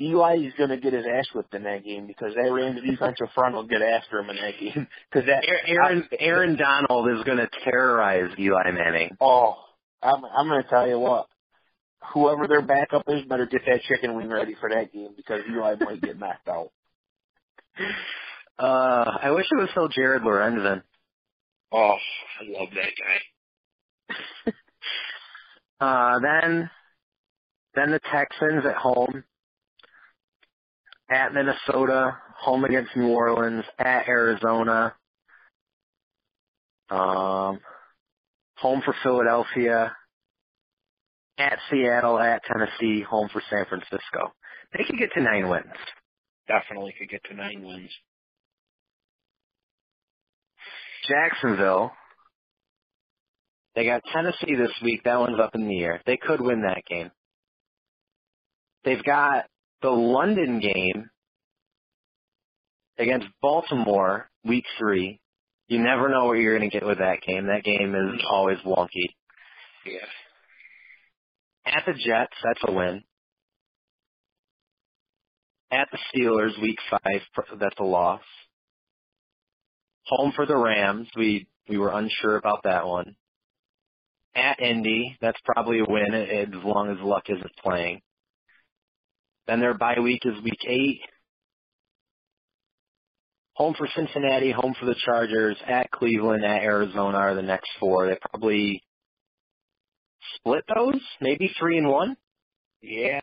Eli is going to get his ass whipped in that game because that Rams defensive front will get after him in that game. Because that Aaron Aaron Donald is going to terrorize Eli Manning. oh, I'm I'm going to tell you what. Whoever their backup is better get that chicken wing ready for that game because Eli might get knocked out. Uh, I wish it was still Jared Lorenzen. Oh, I love that guy. Uh, then, then the Texans at home, at Minnesota, home against New Orleans, at Arizona, um, home for Philadelphia, at Seattle, at Tennessee, home for San Francisco. They could get to nine wins. Definitely could get to nine wins. Jacksonville. They got Tennessee this week. That one's up in the air. They could win that game. They've got the London game against Baltimore, week three. You never know what you're going to get with that game. That game is always wonky. Yeah. At the Jets, that's a win. At the Steelers, week five, that's a loss. Home for the Rams, we we were unsure about that one. At Indy, that's probably a win as long as Luck isn't playing. Then their bye week is week eight. Home for Cincinnati, home for the Chargers, at Cleveland, at Arizona are the next four. They probably split those, maybe three and one. Yeah.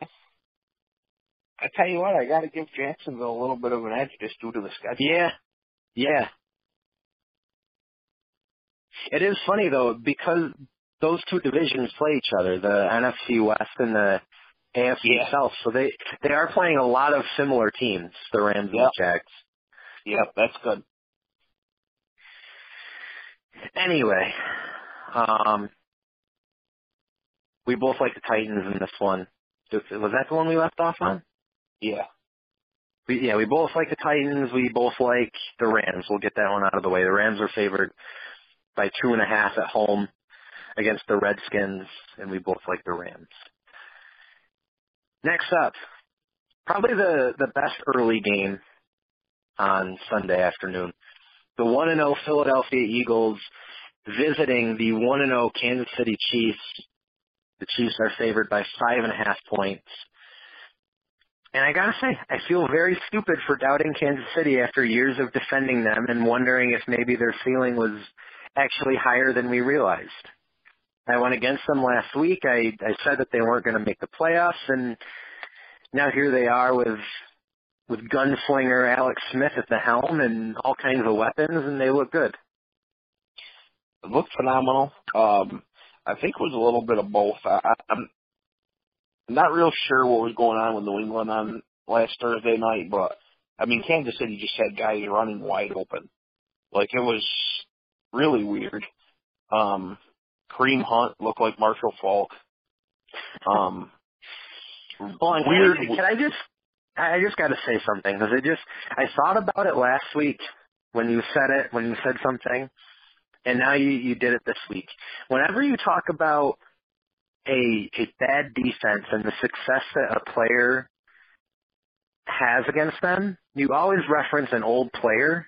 I tell you what, I got to give Jacksonville a little bit of an edge just due to the schedule. Yeah, yeah. It is funny though because those two divisions play each other, the NFC West and the AFC Yeah. South. So they they are playing a lot of similar teams, the Rams and the Jags. Yep, that's good. Anyway, um, we both like the Titans in this one. Was that the one we left off on? Yeah. We, yeah, we both like the Titans. We both like the Rams. We'll get that one out of the way. The Rams are favored by two and a half at home against the Redskins, and we both like the Rams. Next up, probably the the best early game on Sunday afternoon. The one and zero Philadelphia Eagles visiting the one and zero Kansas City Chiefs. The Chiefs are favored by five and a half points. And I gotta say, I feel very stupid for doubting Kansas City after years of defending them and wondering if maybe their ceiling was actually higher than we realized. I went against them last week. I, I said that they weren't going to make the playoffs, and now here they are with with gunslinger Alex Smith at the helm and all kinds of weapons, and they look good. It looked phenomenal. Um, I think it was a little bit of both. I, I, I'm not real sure what was going on with New England on last Thursday night, but I mean, Kansas City just had guys running wide open. Like it was really weird. Um, Kareem Hunt looked like Marshall Faulk. Um, Hold on, weird. Can I, can I just? I just got to say something because it just. I thought about it last week when you said it, when you said something, and now you you did it this week. Whenever you talk about a a bad defense and the success that a player has against them, you always reference an old player.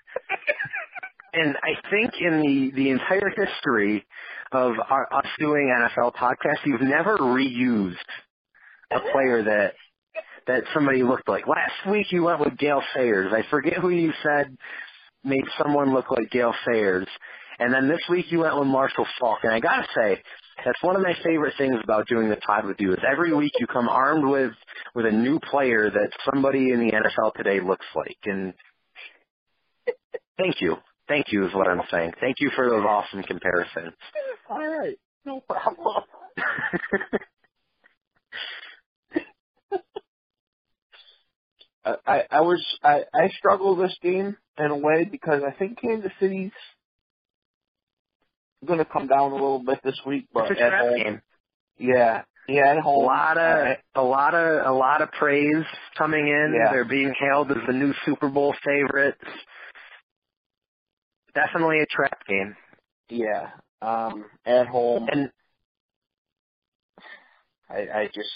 and I think in the the entire history of our, us doing NFL podcasts, you've never reused a player that that somebody looked like. Last week you went with Gale Sayers. I forget who you said made someone look like Gale Sayers. And then this week you went with Marshall Faulk. And I gotta say, that's one of my favorite things about doing the pod with you is every week you come armed with with a new player that somebody in the NFL today looks like. And thank you. Thank you is what I'm saying. Thank you for those awesome comparisons. all right, no problem. I, I I was I I struggle this game in a way because I think Kansas City's going to come down a little bit this week, but at home, game. yeah, yeah, at A lot of a lot of a lot of praise coming in. Yeah. They're being hailed as the new Super Bowl favorites. Definitely a trap game. yeah, um, at home, And I I just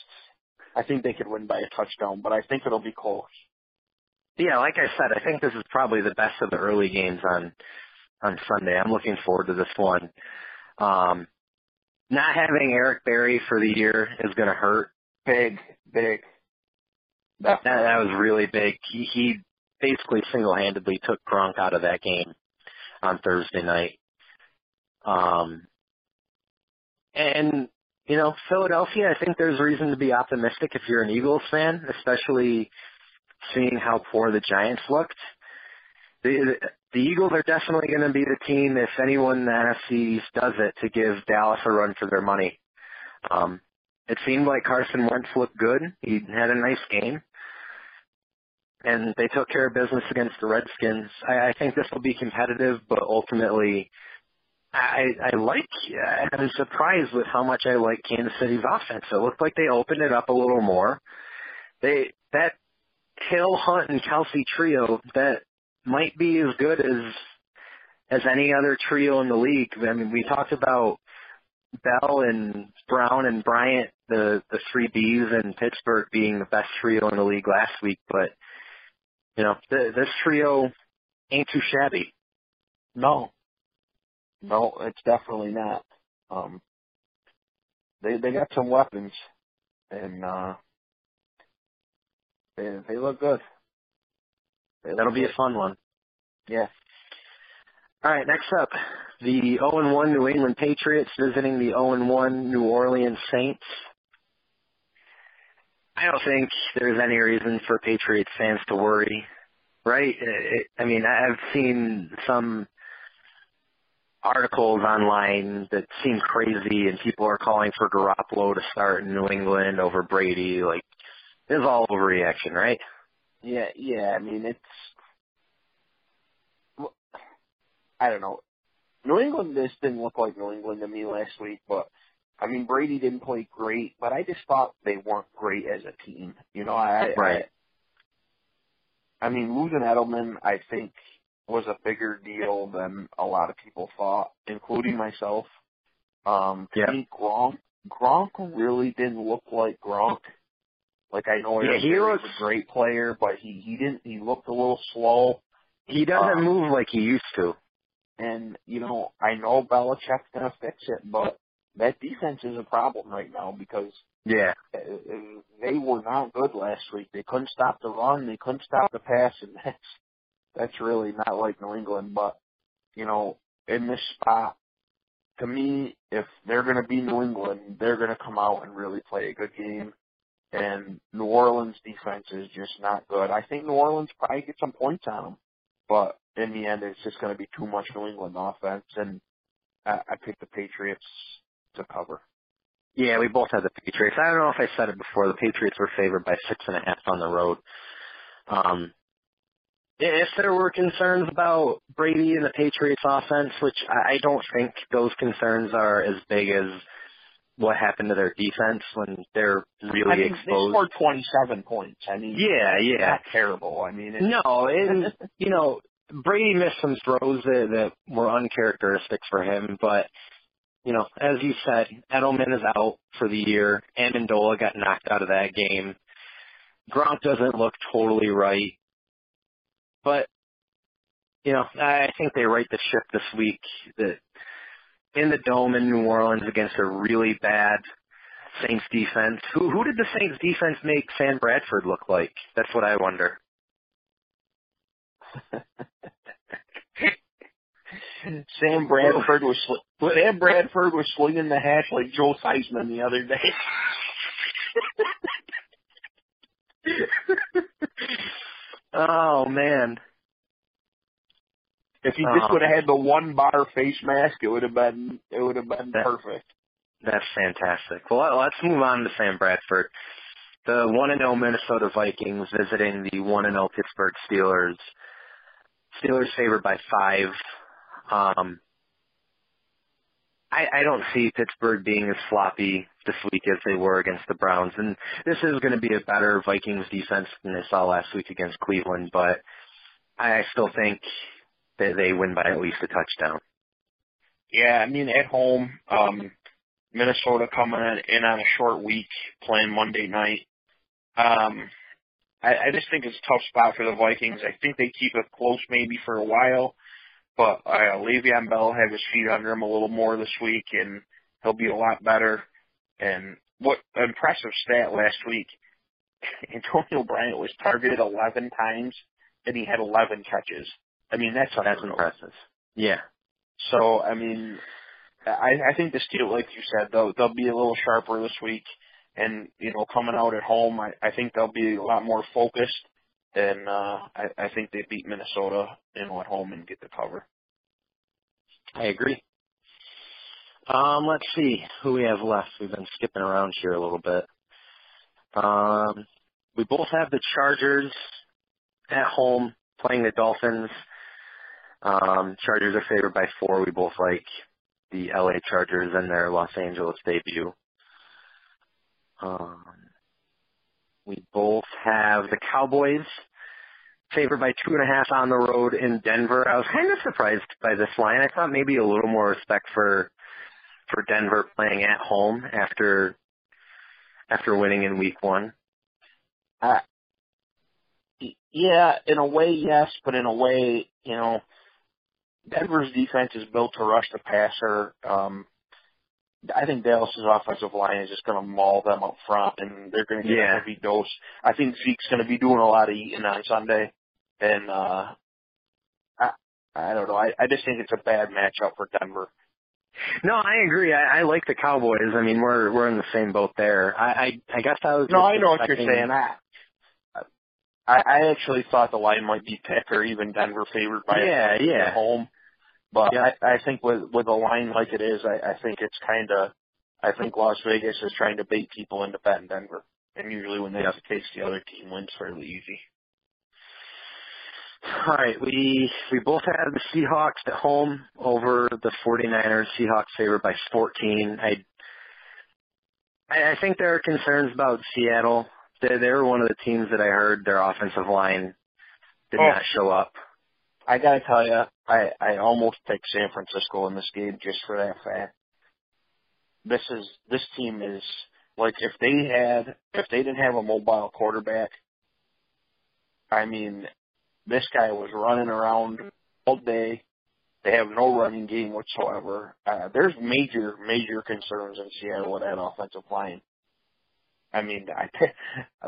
I think they could win by a touchdown, but I think it'll be close. yeah, like I said, I think this is probably the best of the early games on on Sunday. I'm looking forward to this one. Um not having Eric Berry for the year is going to hurt. Big, big. That, that was really big. He, he basically single-handedly took Gronk out of that game on Thursday night. Um, and you know, Philadelphia, I think there's reason to be optimistic if you're an Eagles fan, especially seeing how poor the Giants looked. The, the Eagles are definitely going to be the team, if anyone in the NFC East does it, to give Dallas a run for their money. Um, it seemed like Carson Wentz looked good. He had a nice game. And they took care of business against the Redskins. I, I think this will be competitive, but ultimately, I, I like, I'm surprised with how much I like Kansas City's offense. It looked like they opened it up a little more. They, that Hill, Hunt, and Kelce trio, that might be as good as, as any other trio in the league. I mean, we talked about Bell and Brown and Bryant, the, the three Bs in Pittsburgh being the best trio in the league last week, but, you know, th- this trio ain't too shabby. No, no, it's definitely not. Um, they they got some weapons, and uh, they they look good. That'll be a fun one. Yeah. All right, next up, the 0 1 New England Patriots visiting the 0 1 New Orleans Saints. I don't think there's any reason for Patriots fans to worry, right? I mean, I've seen some articles online that seem crazy and people are calling for Garoppolo to start in New England over Brady. Like, it's all overreaction, right? Yeah, yeah. I mean, it's. I don't know. New England this didn't look like New England to me last week, but I mean Brady didn't play great, but I just thought they weren't great as a team. You know, I right. I, I mean losing Edelman, I think was a bigger deal than a lot of people thought, including myself. Um, to yeah. me, Gronk, Gronk really didn't look like Gronk. Like I know yeah, he looks a great player, but he he didn't. He looked a little slow. He doesn't um, move like he used to. And you know, I know Belichick's gonna fix it, but that defense is a problem right now because yeah, they were not good last week. They couldn't stop the run. They couldn't stop the pass, and that's that's really not like New England, but you know, in this spot, to me, if they're going to be New England, they're going to come out and really play a good game. And New Orleans defense is just not good. I think New Orleans probably get some points on them, but in the end, it's just going to be too much New England offense. And I, I pick the Patriots to cover. Yeah, we both had the Patriots. I don't know if I said it before. The Patriots were favored by six and a half on the road. Um, if there were concerns about Brady and the Patriots offense, which I don't think those concerns are as big as what happened to their defense when they're really I mean, exposed. They scored 27 points. I mean, yeah, yeah, terrible. I mean, it's... no, and you know, Brady missed some throws that, that were uncharacteristic for him, but you know, as you said, Edelman is out for the year. Amendola got knocked out of that game. Gronk doesn't look totally right. But you know, I think they right the ship this week. That in the dome in New Orleans against a really bad Saints defense. Who who did the Saints defense make Sam Bradford look like? That's what I wonder. Sam Bradford was Sam Bradford was swinging the hatch like Joe Theismann the other day. Oh man. If he just would have had the one bar face mask, it would have been it would have been that, perfect. That's fantastic. Well, let's move on to Sam Bradford. The one and zero Minnesota Vikings visiting the one and zero Pittsburgh Steelers. Steelers favored by five. Um, I, I don't see Pittsburgh being as sloppy this week as they were against the Browns. And this is going to be a better Vikings defense than they saw last week against Cleveland, but I still think that they win by at least a touchdown. Yeah, I mean at home, um, Minnesota coming in on a short week, playing Monday night. Um, I, I just think it's a tough spot for the Vikings. I think they keep it close maybe for a while, but uh, Le'Veon Bell had his feet under him a little more this week, and He'll be a lot better. And what impressive stat last week. Antonio Bryant was targeted 11 times and he had 11 catches. I mean, that's that's impressive. Yeah. So, I mean, I, I think the Steel, like you said, they'll they'll be a little sharper this week, and you know, coming out at home, I, I think they'll be a lot more focused, and uh, I, I think they beat Minnesota, you know, at home and get the cover. I agree. Um, let's see who we have left. We've been skipping around here a little bit. Um, we both have the Chargers at home playing the Dolphins. Um, Chargers are favored by four. We both like the LA Chargers in their Los Angeles debut. Um, we both have the Cowboys favored by two and a half on the road in Denver. I was kind of surprised by this line. I thought maybe a little more respect for for Denver playing at home after after winning in week one. Uh, yeah, in a way, yes, but in a way, you know, Denver's defense is built to rush the passer. Um, I think Dallas's offensive line is just going to maul them up front, and they're going to get Yeah. a heavy dose. I think Zeke's going to be doing a lot of eating on Sunday, and uh, I I don't know. I, I just think it's a bad matchup for Denver. No, I agree. I, I like the Cowboys. I mean, we're we're in the same boat there. I I, I guess I was. No, I know what you're saying. I, I I actually thought the line might be pick or even Denver favored by Yeah, at yeah. home. But Yeah. I, I think with with a line like it is, I, I think it's kind of, I think Las Vegas is trying to bait people into betting Denver, and usually when that's Yep. the case, the other team wins fairly easy. All right, we we both have the Seahawks at home over the 49ers. Seahawks favored by 14. I I, think there are concerns about Seattle. They they were one of the teams that I heard their offensive line did Oh. not show up. I gotta tell you, I I almost picked San Francisco in this game just for that fact. This is this team is like if they had if they didn't have a mobile quarterback, I mean, this guy was running around all day. They have no running game whatsoever. Uh, there's major major concerns in Seattle with that offensive line. I mean, I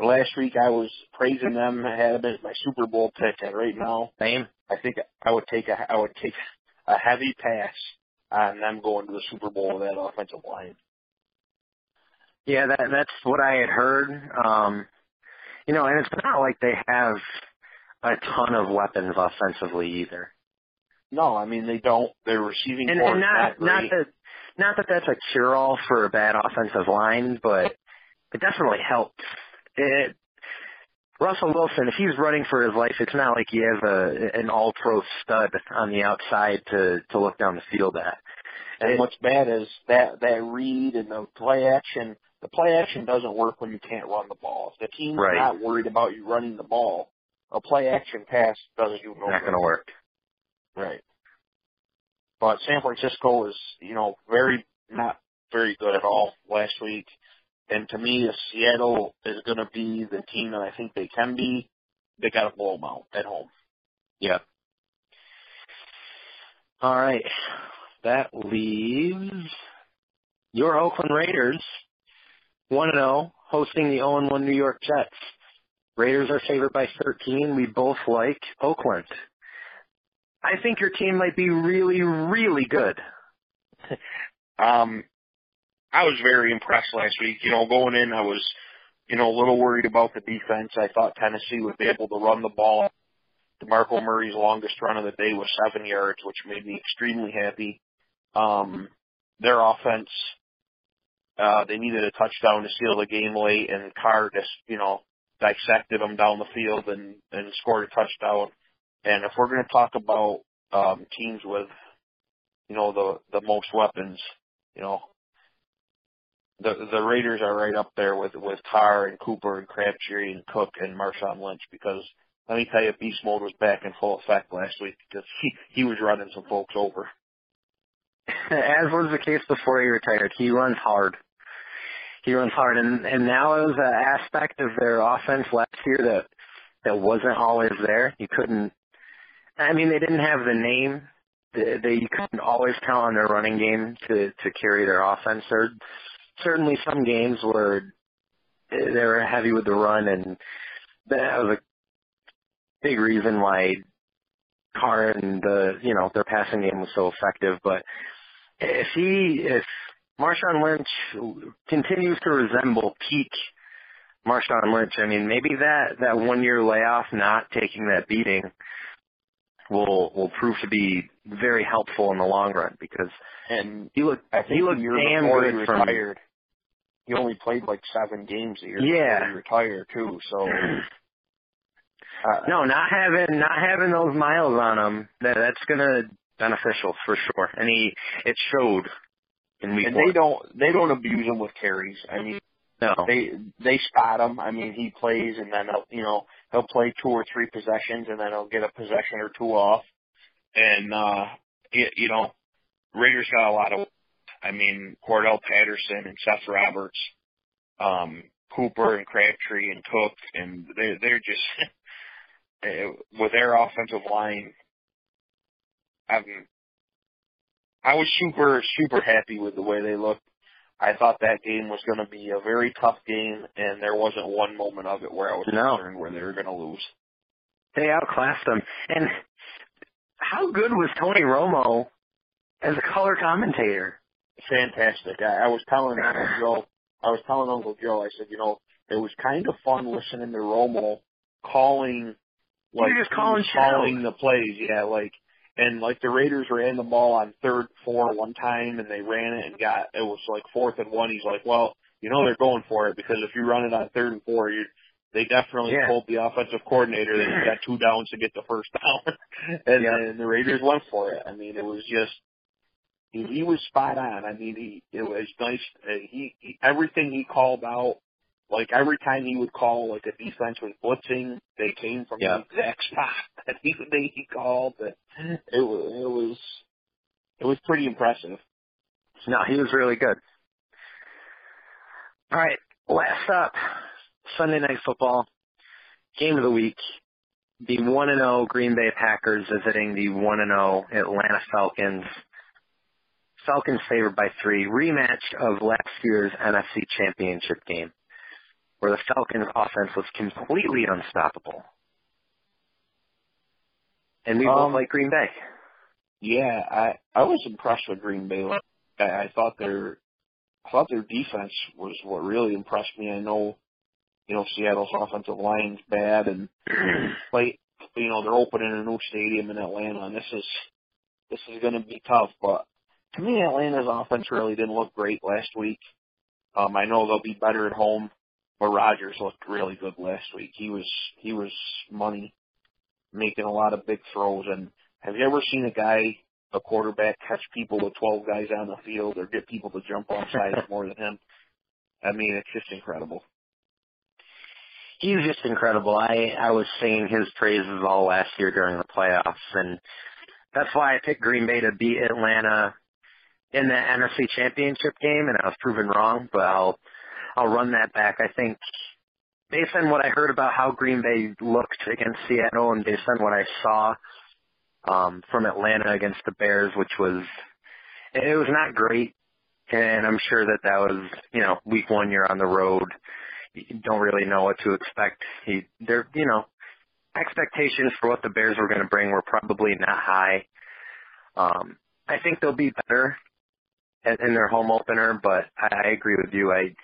last week I was praising them, I had them as my Super Bowl pick, and right now Same. I think I would take a I would take a heavy pass on them going to the Super Bowl with that offensive line. Yeah, that that's what I had heard. Um, you know, and it's not like they have a ton of weapons offensively either. No, I mean they don't. Their receiving And, and not not not that not that that's a cure all for a bad offensive line, but it definitely helps. It Russell Wilson, if he's running for his life, it's not like he has a an all pro stud on the outside to to look down the field at. and what's bad is that that read and the play action. The play action doesn't work when you can't run the ball. If the team's Right. not worried about you running the ball, a play action pass doesn't do no Not going to work. Right. But San Francisco is, you know, very not very good at all last week. And to me, if Seattle is going to be the team that I think they can be, they got to blow them out at home. Yeah. All right. That leaves your Oakland Raiders 1 0 hosting the 0 1 New York Jets. Raiders are favored by 13. We both like Oakland. I think your team might be really, really good. Um, I was very impressed last week. You know, going in, I was, you know, a little worried about the defense. I thought Tennessee would be able to run the ball. DeMarco Murray's longest run of the day was seven yards, which made me extremely happy. Um, their offense, uh, they needed a touchdown to seal the game late, and Carr just, you know, dissected them down the field and, and scored a touchdown. And if we're going to talk about um, teams with, you know, the the most weapons, you know, the the Raiders are right up there with with Carr and Cooper and Crabtree and Cook and Marshawn Lynch because let me tell you, beast mode was back in full effect last week because he he was running some folks over. As was the case before he retired, he runs hard. He runs hard, and and now it was an aspect of their offense last year that that wasn't always there. You couldn't. I mean, they didn't have the name they, they couldn't always count on their running game to to carry their offense. There certainly some games where they were heavy with the run, and that was a big reason why Carr and the you know their passing game was so effective. But if he if Marshawn Lynch continues to resemble peak Marshawn Lynch, I mean maybe that that one year layoff, not taking that beating, will will prove to be very helpful in the long run because and he looked I think he looked damn good he from retired. He only played like seven games a year Yeah. before he retired too. So uh, no, not having not having those miles on him that that's gonna beneficial for sure, and he it showed in week and one. they don't they don't abuse him with carries. I mean, no, they they spot him. I mean, he plays and then you know he'll play two or three possessions and then he'll get a possession or two off. And uh, it, you know, Raiders got a lot of. I mean, Cordell Patterson and Seth Roberts, um, Cooper and Crabtree and Cook, and they they're just eh, with their offensive line. I'm I was super super happy with the way they looked. I thought that game was going to be a very tough game, and there wasn't one moment of it where I was No. concerned where they were going to lose. they outclassed them. And how good was Tony Romo as a color commentator? Fantastic. I, I was telling Uncle Joe, I was telling Uncle Joe, I said, you know, it was kind of fun listening to Romo calling, like You're just calling calling the plays, yeah, like. And like the Raiders ran the ball on third four one time, and they ran it and got it was like fourth and one. He's like, well, you know they're going for it because if you run it on third and four, you they definitely Yeah. told the offensive coordinator that you got two downs to get the first down, and, Yeah. and the Raiders went for it. I mean, it was just he, he was spot on. I mean, he it was nice. He, he everything he called out, like every time he would call like a defense was blitzing, they came from Yeah. the exact spot that he that he called. That it was it was it was pretty impressive. No, he was really good. All right, last up, Sunday Night Football, game of the week. The 1 and 0 Green Bay Packers visiting the 1 and 0 Atlanta Falcons. Falcons favored by three. Rematch of last year's NFC Championship game, where the Falcons' offense was completely unstoppable. And we both Um, like Green Bay. Yeah, I I was impressed with Green Bay. I, I thought their I thought their defense was what really impressed me. I know, you know, Seattle's offensive line's bad, and play, you know, they're opening a new stadium in Atlanta, and this is this is going to be tough. But to me, Atlanta's offense really didn't look great last week. Um, I know they'll be better at home, but Rodgers looked really good last week. He was he was money, making a lot of big throws. And have you ever seen a guy, a quarterback, catch people with 12 guys on the field or get people to jump off sides more than him? I mean, it's just incredible. he's just incredible. I I was singing his praises all last year during the playoffs, and that's why I picked Green Bay to beat Atlanta in the NFC Championship game, and I was proven wrong. But I'll I'll run that back. I think based on what I heard about how Green Bay looked against Seattle, and based on what I saw um, from Atlanta against the Bears, which was it was not great. And I'm sure that that was, you know, week one, you're on the road you don't really know what to expect. He, they're, you know, expectations for what the Bears were going to bring were probably not high. Um, I think they'll be better in, their home opener, but I, I agree with you. I,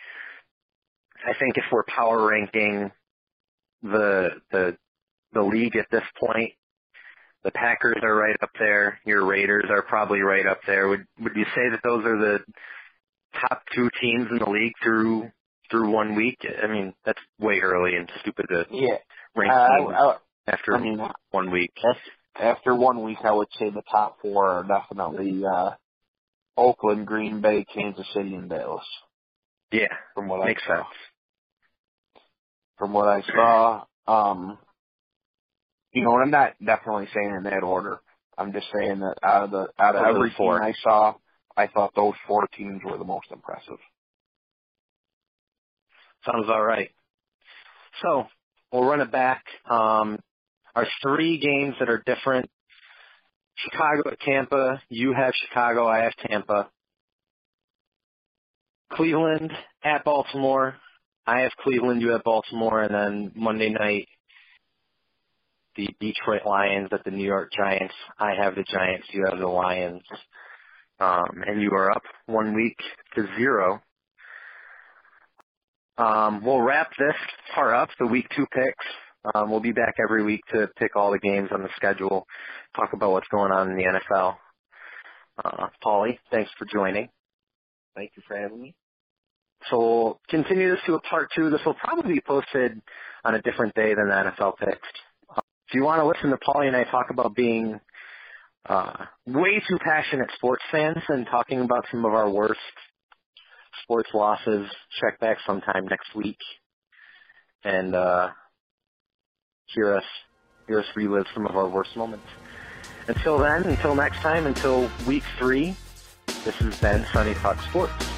I think if we're power ranking the the the league at this point, the Packers are right up there. Your Raiders are probably right up there. Would would you say that those are the top two teams in the league through through one week? I mean, that's way early and stupid to Yeah, rank I, I, after I mean, one week. After one week, I would say the top four are definitely uh, Oakland, Green Bay, Kansas City, and Dallas. Yeah, From what makes I saw. sense. From what I saw, um, you know, and I'm not definitely saying in that order. I'm just saying that out of the out of every four. I saw, I thought those four teams were the most impressive. Sounds all right. So we'll run it back. Um, our three games that are different Chicago at Tampa. You have Chicago. I have Tampa. Cleveland at Baltimore. I have Cleveland. You have Baltimore. And then Monday night, the Detroit Lions at the New York Giants. I have the Giants. You have the Lions. Um, and you are up one week to zero. Um, we'll wrap this part up, the week two picks. Um, we'll be back every week to pick all the games on the schedule, talk about what's going on in the NFL. Uh, Paulie, thanks for joining. Thank you for having me. So we'll continue this to a part two. This will probably be posted on a different day than the NFL picks. If you want to listen to Pauley and I talk about being uh, way too passionate sports fans and talking about some of our worst sports losses, check back sometime next week and uh, hear us hear us relive some of our worst moments. Until then, until next time, until week three, this has been Sonny Talk Sports.